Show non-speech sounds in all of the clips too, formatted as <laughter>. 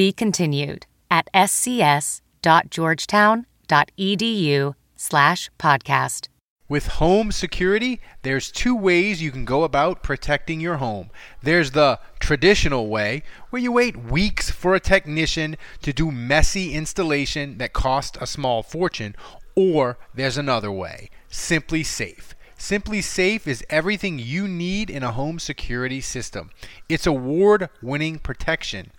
Be continued at scs.georgetown.edu slash podcast. With home security, there's two ways you can go about protecting your home. There's the traditional way, where you wait weeks for a technician to do messy installation that costs a small fortune, or there's another way, SimpliSafe. Simply Safe is everything you need in a home security system. It's award winning protection.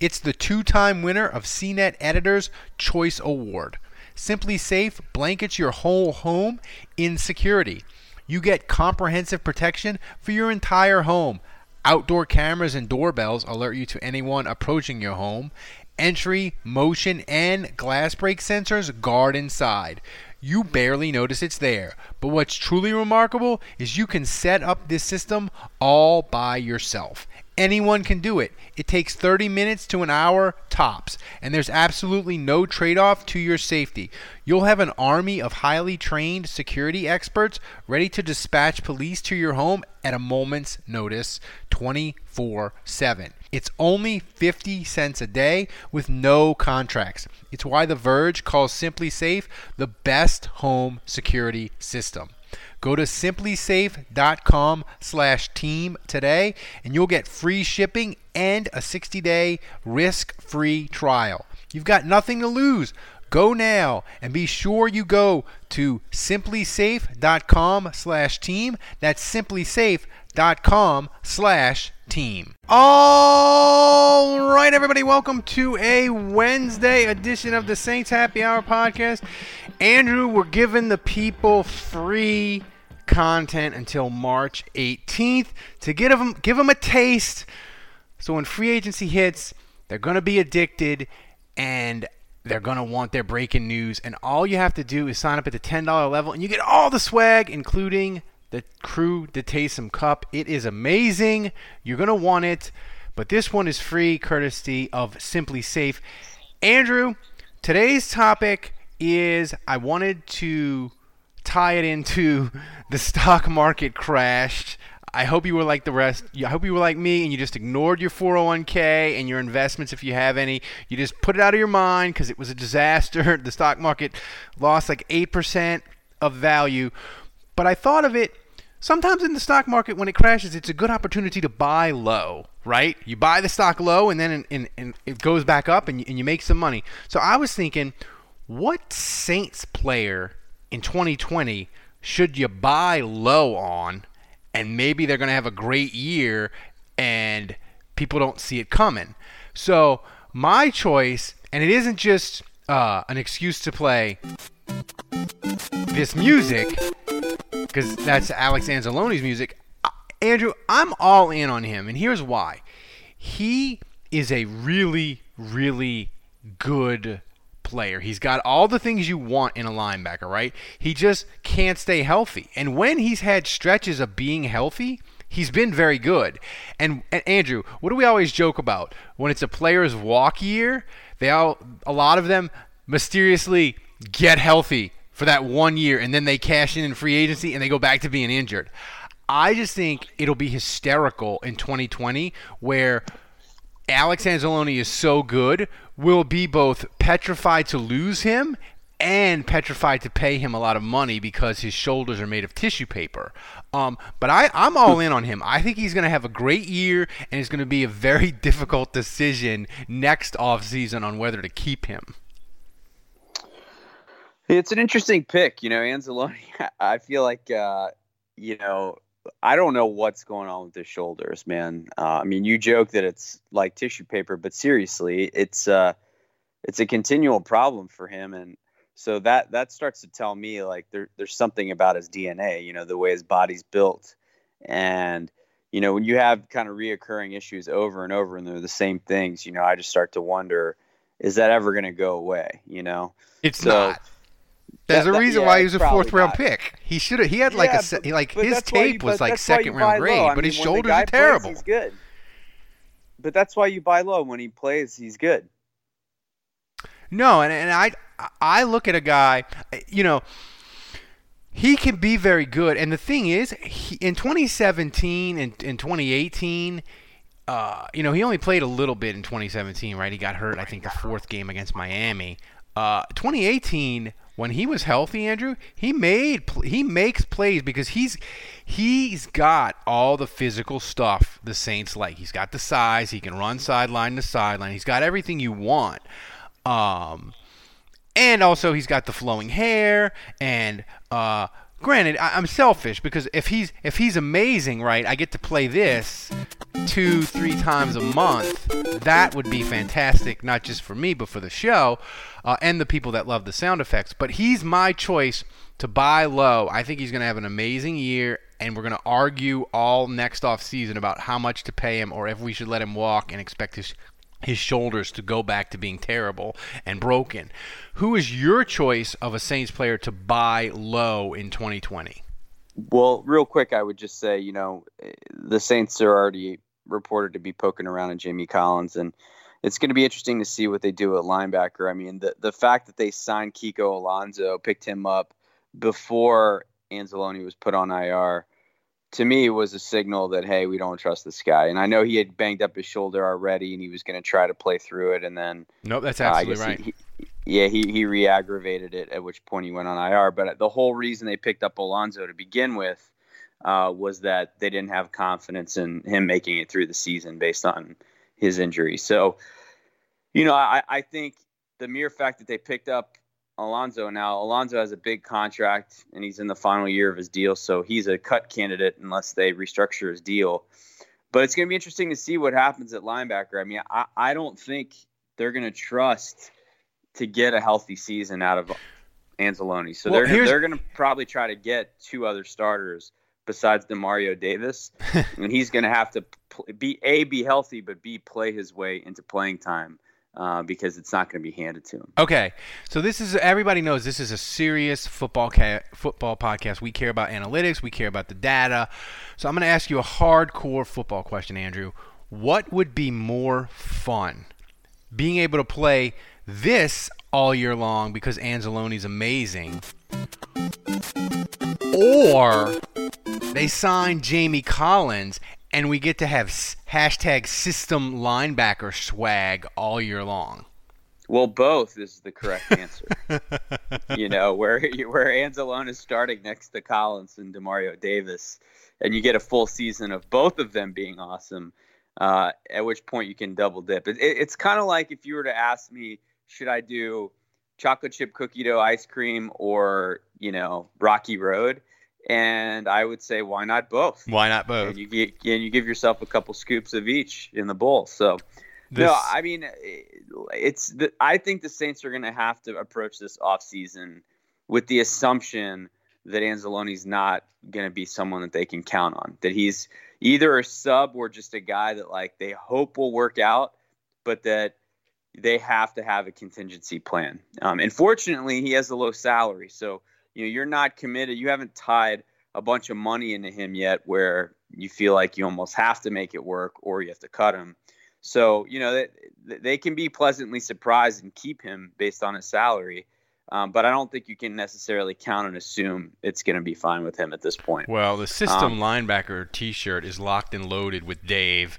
It's the two time winner of CNET Editor's Choice Award. SimpliSafe blankets your whole home in security. You get comprehensive protection for your entire home. Outdoor cameras and doorbells alert you to anyone approaching your home. Entry, motion, and glass break sensors guard inside you barely notice it's there. But what's truly remarkable is you can set up this system all by yourself. Anyone can do it. It takes 30 minutes to an hour tops, and there's absolutely no trade off to your safety. You'll have an army of highly trained security experts ready to dispatch police to your home at a moment's notice 24 7. It's only 50 cents a day with no contracts. It's why The Verge calls SimpliSafe the best home security system. Go to simplisafe.com slash team today and you'll get free shipping and a 60-day risk-free trial. You've got nothing to lose. Go now and be sure you go to simplisafe.com slash team. That's simplisafe.com slash team. All right, everybody, welcome to a Wednesday edition of the Saints Happy Hour podcast. Andrew, we're giving the people free content until March 18th to give them give them a taste. So when free agency hits, they're going to be addicted and they're going to want their breaking news and all you have to do is sign up at the $10 level and you get all the swag including the Crew the Taysom Cup. It is amazing. You're going to want it. But this one is free courtesy of SimpliSafe. Andrew, today's topic is I wanted to tie it into <laughs> the stock market crashed. I hope you were like the rest. I hope you were like me and you just ignored your 401k and your investments if you have any. You just put it out of your mind because it was a disaster. <laughs> The stock market lost like 8% of value. But I thought of it sometimes in the stock market when it crashes, it's a good opportunity to buy low, right? You buy the stock low and then in, in it goes back up and you, and you make some money. So I was thinking, what Saints player in 2020 should you buy low on and maybe they're going to have a great year and people don't see it coming? So my choice, and it isn't just uh, an excuse to play this music because that's Alex Anzalone's music. Uh, Andrew, I'm all in on him, and here's why. He is a really, really good player. He's got all the things you want in a linebacker, right? He just can't stay healthy. And when he's had stretches of being healthy, he's been very good. And, and, Andrew, what do we always joke about when it's a player's walk year? They all a lot of them mysteriously get healthy for that one year and then they cash in in free agency and they go back to being injured. I just think it'll be hysterical in 2020 where Alex Anzalone is so good, we'll be both petrified to lose him and petrified to pay him a lot of money because his shoulders are made of tissue paper. Um, but I, I'm all in on him. I think he's going to have a great year, and it's going to be a very <laughs> difficult decision next offseason on whether to keep him. It's an interesting pick, you know, Anzalone. <laughs> I feel like, uh, you know, I don't know what's going on with his shoulders, man. Uh, I mean, you joke that it's like tissue paper, but seriously, it's uh, it's a continual problem for him, and so that that starts to tell me like there, there's something about his DNA, you know, the way his body's built, and you know, when you have kind of reoccurring issues over and over, and they're the same things, you know, I just start to wonder is that ever going to go away? You know, it's so, not. There's that, a reason yeah, why he was a fourth round not. pick. He should have. He had like yeah, a but, like but his tape was like second round grade, but mean, his shoulders are terrible. Plays, he's good. But that's why you buy low when he plays. He's good. No, and and I I look at a guy, you know, he can be very good. And the thing is, he, in 2017 and in 2018, uh, you know, he only played a little bit in 2017, right? He got hurt, I think, the fourth game against Miami. Uh, 2018, when he was healthy, Andrew, he made he makes plays because he's he's got all the physical stuff the Saints like. He's got the size, he can run sideline to sideline. He's got everything you want. Um, and also he's got the flowing hair and uh, granted I, am selfish because if he's if he's amazing right i get to play this two three times a month that would be fantastic not just for me but for the show uh, and the people that love the sound effects but he's my choice to buy low i think he's going to have an amazing year and we're going to argue all next off season about how much to pay him or if we should let him walk and expect his his shoulders to go back to being terrible and broken. Who is your choice of a Saints player to buy low in 2020? Well, real quick, I would just say, you know, the Saints are already reported to be poking around in Jamie Collins, and it's going to be interesting to see what they do at linebacker. I mean, the the fact that they signed Kiko Alonso, picked him up before Anzalone was put on IR, to me was a signal that hey, we don't trust this guy. And I know he had banged up his shoulder already, and he was going to try to play through it, and then nope, that's absolutely uh, right. He, he, yeah, he he re-aggravated it, at which point he went on IR. But the whole reason they picked up Alonso to begin with uh, was that they didn't have confidence in him making it through the season based on his injury. So, you know, I, I think the mere fact that they picked up Alonso now. Alonso has a big contract and he's in the final year of his deal, so he's a cut candidate unless they restructure his deal. But it's going to be interesting to see what happens at linebacker. I mean, I, I don't think they're going to trust to get a healthy season out of Anzalone. So well, they're they're going to probably try to get two other starters besides Demario Davis, <laughs> and he's going to have to be a be healthy, but b play his way into playing time uh, because it's not going to be handed to him. Okay, so this is everybody knows this is a serious football ca- football podcast. We care about analytics, we care about the data. So I'm going to ask you a hardcore football question, Andrew. What would be more fun, being able to play this all year long because Anzalone's amazing, or they signed Jamie Collins and we get to have hashtag system linebacker swag all year long. Well, both is the correct answer. <laughs> you know, where where Anzalone is starting next to Collins and Demario Davis, and you get a full season of both of them being awesome. Uh, at which point you can double dip. It, it, it's kind of like if you were to ask me, should I do chocolate chip cookie dough ice cream or you know Rocky Road? And I would say why not both? Why not both? And you get and you give yourself a couple scoops of each in the bowl. So this... no, I mean it's the, I think the Saints are going to have to approach this offseason with the assumption that Anzalone's not going to be someone that they can count on. That he's either a sub or just a guy that like they hope will work out, but that they have to have a contingency plan. Um, and fortunately, he has a low salary, so you know you're not committed you haven't tied a bunch of money into him yet where you feel like you almost have to make it work or you have to cut him so you know they, they can be pleasantly surprised and keep him based on his salary um, but I don't think you can necessarily count and assume it's going to be fine with him at this point. Well, the system um, linebacker T-shirt is locked and loaded with Dave.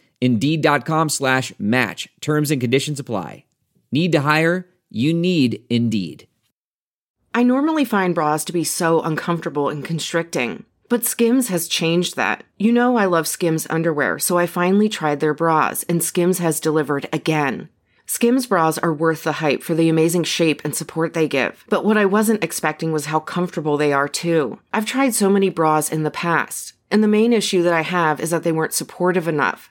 Indeed.com slash match. Terms and conditions apply. Need to hire? You need Indeed. I normally find bras to be so uncomfortable and constricting, but Skims has changed that. You know I love Skims underwear, so I finally tried their bras, and Skims has delivered again. Skims bras are worth the hype for the amazing shape and support they give, but what I wasn't expecting was how comfortable they are too. I've tried so many bras in the past, and the main issue that I have is that they weren't supportive enough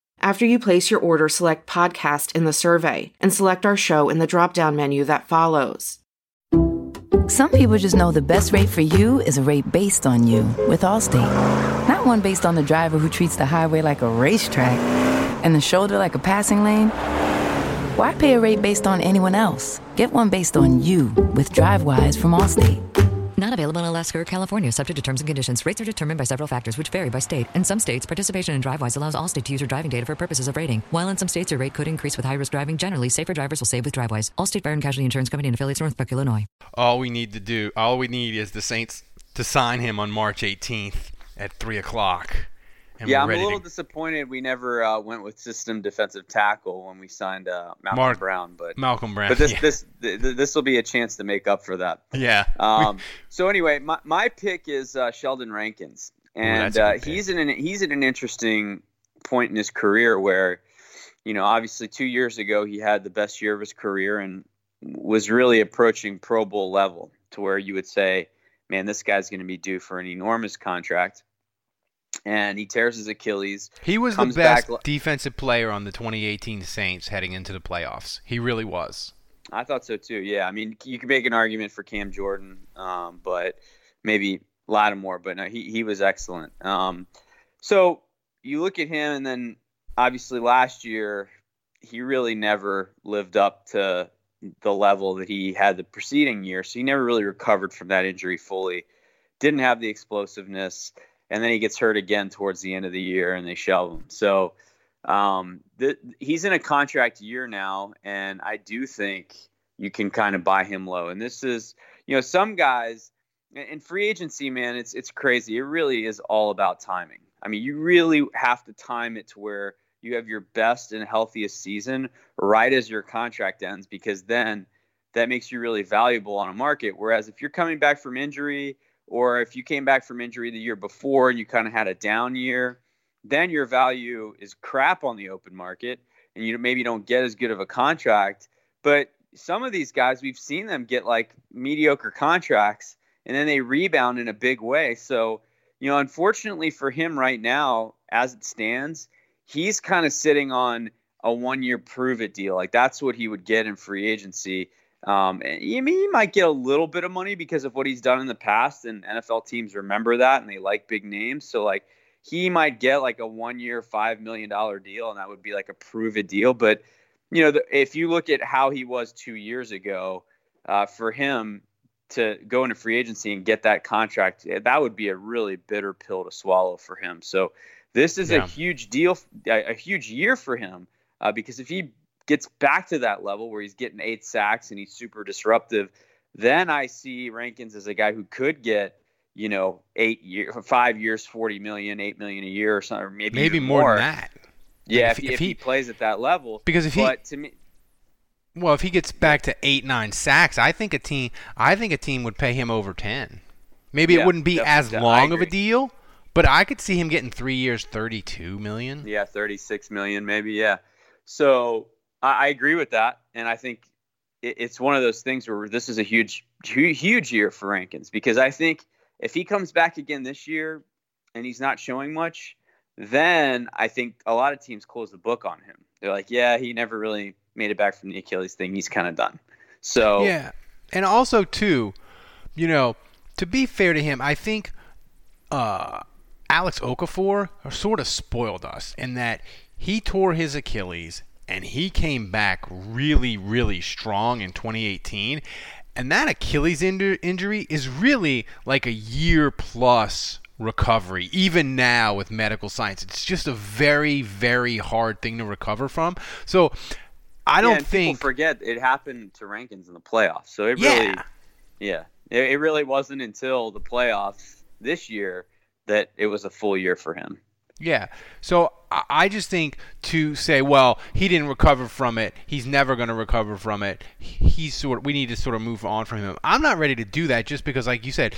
After you place your order, select podcast in the survey and select our show in the drop down menu that follows. Some people just know the best rate for you is a rate based on you with Allstate, not one based on the driver who treats the highway like a racetrack and the shoulder like a passing lane. Why pay a rate based on anyone else? Get one based on you with DriveWise from Allstate. Not available in Alaska or California, subject to terms and conditions. Rates are determined by several factors, which vary by state. In some states, participation in DriveWise allows all Allstate to use your driving data for purposes of rating. While in some states, your rate could increase with high risk driving. Generally, safer drivers will save with DriveWise. Allstate Fire and Casualty Insurance Company and affiliates, Northbrook, Illinois. All we need to do, all we need is the Saints to sign him on March 18th at 3 o'clock. And yeah, I'm a little to- disappointed we never uh, went with system defensive tackle when we signed uh, Malcolm Mark- Brown, but Malcolm Brown, But this <laughs> yeah. this th- th- this will be a chance to make up for that. Yeah. Um, so anyway, my, my pick is uh, Sheldon Rankins, and a uh, he's in an he's at an interesting point in his career where, you know, obviously two years ago he had the best year of his career and was really approaching Pro Bowl level to where you would say, man, this guy's going to be due for an enormous contract. And he tears his Achilles. He was the best back- defensive player on the 2018 Saints heading into the playoffs. He really was. I thought so too. Yeah, I mean, you could make an argument for Cam Jordan, um, but maybe Lattimore, but no, he he was excellent. Um, so you look at him, and then obviously last year he really never lived up to the level that he had the preceding year. So he never really recovered from that injury fully. Didn't have the explosiveness, and then he gets hurt again towards the end of the year, and they shelve him. So um, he's in a contract year now, and I do think you can kind of buy him low. And this is, you know, some guys in free agency, man, it's it's crazy. It really is all about timing. I mean, you really have to time it to where you have your best and healthiest season right as your contract ends, because then that makes you really valuable on a market. Whereas if you're coming back from injury, or if you came back from injury the year before and you kind of had a down year, then your value is crap on the open market and you maybe don't get as good of a contract. But some of these guys, we've seen them get like mediocre contracts and then they rebound in a big way. So, you know, unfortunately for him right now, as it stands, he's kind of sitting on a one year prove it deal. Like that's what he would get in free agency. Um, and you mean he might get a little bit of money because of what he's done in the past, and NFL teams remember that and they like big names. So like he might get like a one year, five million dollar deal, and that would be like a prove it deal. But you know, the, if you look at how he was two years ago, uh, for him to go into free agency and get that contract, eh, that would be a really bitter pill to swallow for him. So this is yeah. a huge deal, a, a, huge year for him uh, because if he gets back to that level where he's getting eight sacks and he's super disruptive, then I see Rankins as a guy who could get you know, eight year, five years, forty million, eight million a year, or something, or maybe maybe more, more, than that. Yeah, if, if, he, if, he, plays at that level, because if he, to me, well, if he gets back to eight, nine sacks, I think a team, I think a team would pay him over ten. Maybe yeah, it wouldn't be as long of a deal, but I could see him getting three years, thirty-two million. Yeah, thirty-six million, maybe. Yeah. So I, I agree with that, and I think it, it's one of those things where this is a huge, huge year for Rankins because I think if he comes back again this year and he's not showing much, then I think a lot of teams close the book on him. They're like, yeah, he never really made it back from the Achilles thing. He's kind of done. So yeah, and also too, you know, to be fair to him, I think uh, Alex Okafor sort of spoiled us in that he tore his Achilles and he came back really, really strong in 2018. And that Achilles injury is really like a year plus recovery. Even now with medical science, it's just a very, very hard thing to recover from. So I don't yeah, think people forget it happened to Rankins in the playoffs. So it really, yeah, yeah it, it really wasn't until the playoffs this year that it was a full year for him. Yeah. So I just think to say, well, he didn't recover from it. He's never going to recover from it. He's sort. Of, we need to sort of move on from him. I'm not ready to do that just because, like you said,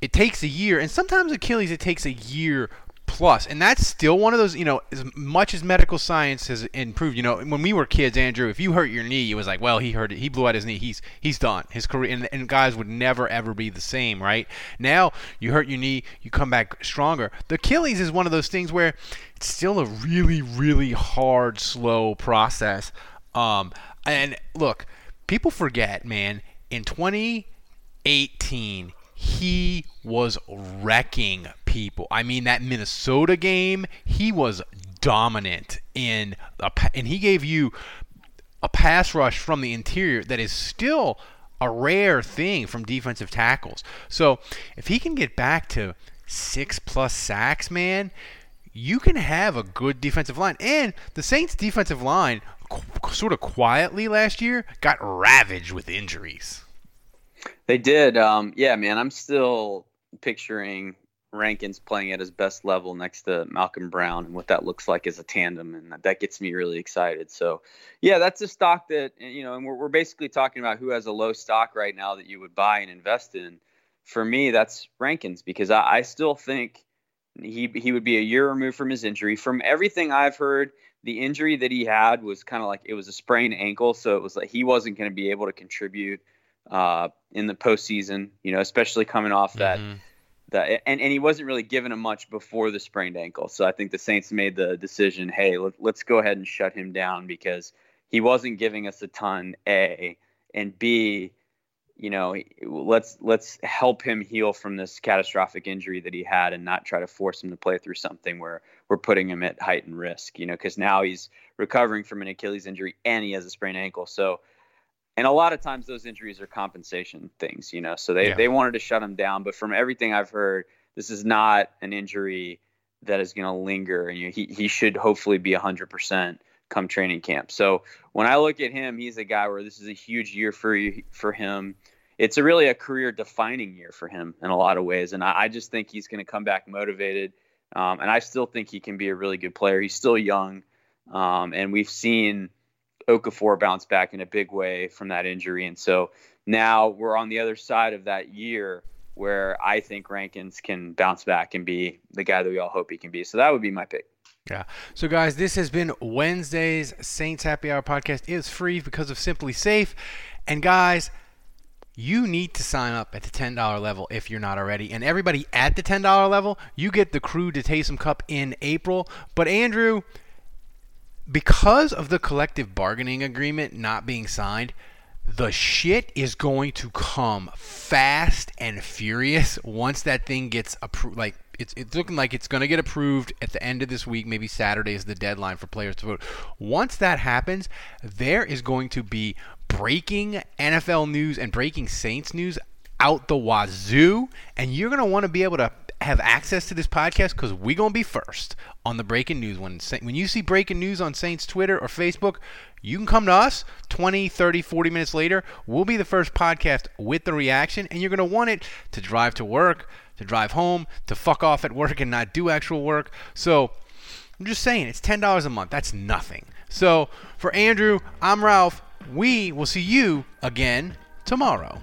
it takes a year, and sometimes Achilles it takes a year plus, and that's still one of those. You know, as much as medical science has improved, you know, when we were kids, Andrew, if you hurt your knee, it was like, well, he hurt it, he blew out his knee, he's he's done. His career, and, and guys would never ever be the same, right? Now you hurt your knee, you come back stronger. The Achilles is one of those things where it's still a really, really hard, slow process. Um, and look, people forget, man. In 2018 he was wrecking people. I mean, that Minnesota game, he was dominant in a, and he gave you a pass rush from the interior that is still a rare thing from defensive tackles. So if he can get back to six plus sacks, man, you can have a good defensive line. And the Saints' defensive line, qu- sort of quietly last year, got ravaged with injuries. They did. Um, yeah, man. I'm still picturing Rankins playing at his best level next to Malcolm Brown and what that looks like as a tandem, and that gets me really excited. So, yeah, that's a stock that you know, and we're, we're basically talking about who has a low stock right now that you would buy and invest in. For me, that's Rankins because I, I still think he he would be a year removed from his injury. From everything I've heard, the injury that he had was kind of like it was a sprained ankle, so it was like he wasn't going to be able to contribute uh, in the postseason. You know, especially coming off that. Mm-hmm. That, and, and he wasn't really given him much before the sprained ankle. So I think the Saints made the decision, hey, let, let's go ahead and shut him down because he wasn't giving us a ton, A, and B, you know, let's let's help him heal from this catastrophic injury that he had and not try to force him to play through something where we're putting him at heightened risk, you know, because now he's recovering from an Achilles injury and he has a sprained ankle. So and a lot of times those injuries are compensation things, you know. So they, yeah. they wanted to shut him down, but from everything I've heard, this is not an injury that is going to linger, and you know, he he should hopefully be 100% come training camp. So when I look at him, he's a guy where this is a huge year for for him. It's a really a career defining year for him in a lot of ways, and I, I just think he's going to come back motivated. Um, and I still think he can be a really good player. He's still young, um, and we've seen Okafor bounced back in a big way from that injury. And so now we're on the other side of that year where I think Rankins can bounce back and be the guy that we all hope he can be. So that would be my pick. Yeah. So, guys, this has been Wednesday's Saints Happy Hour podcast. It is free because of SimpliSafe. And, guys, you need to sign up at the $10 level if you're not already. And everybody at the $10 level, you get the Crew to Taysom Cup in April. But, Andrew, because of the collective bargaining agreement not being signed, the shit is going to come fast and furious once that thing gets approved. Like it's it's looking like it's going to get approved at the end of this week. Maybe Saturday is the deadline for players to vote. Once that happens, there is going to be breaking NFL news and breaking Saints news out the wazoo, and you're going to want to be able to have access to this podcast because we're going to be first on the breaking news. When, when you see breaking news on Saints Twitter or Facebook, you can come to us 20, 30, 40 minutes later. We'll be the first podcast with the reaction, and you're going to want it to drive to work, to drive home, to fuck off at work and not do actual work. So I'm just saying, it's $10 a month. That's nothing. So for Andrew, I'm Ralph. We will see you again tomorrow.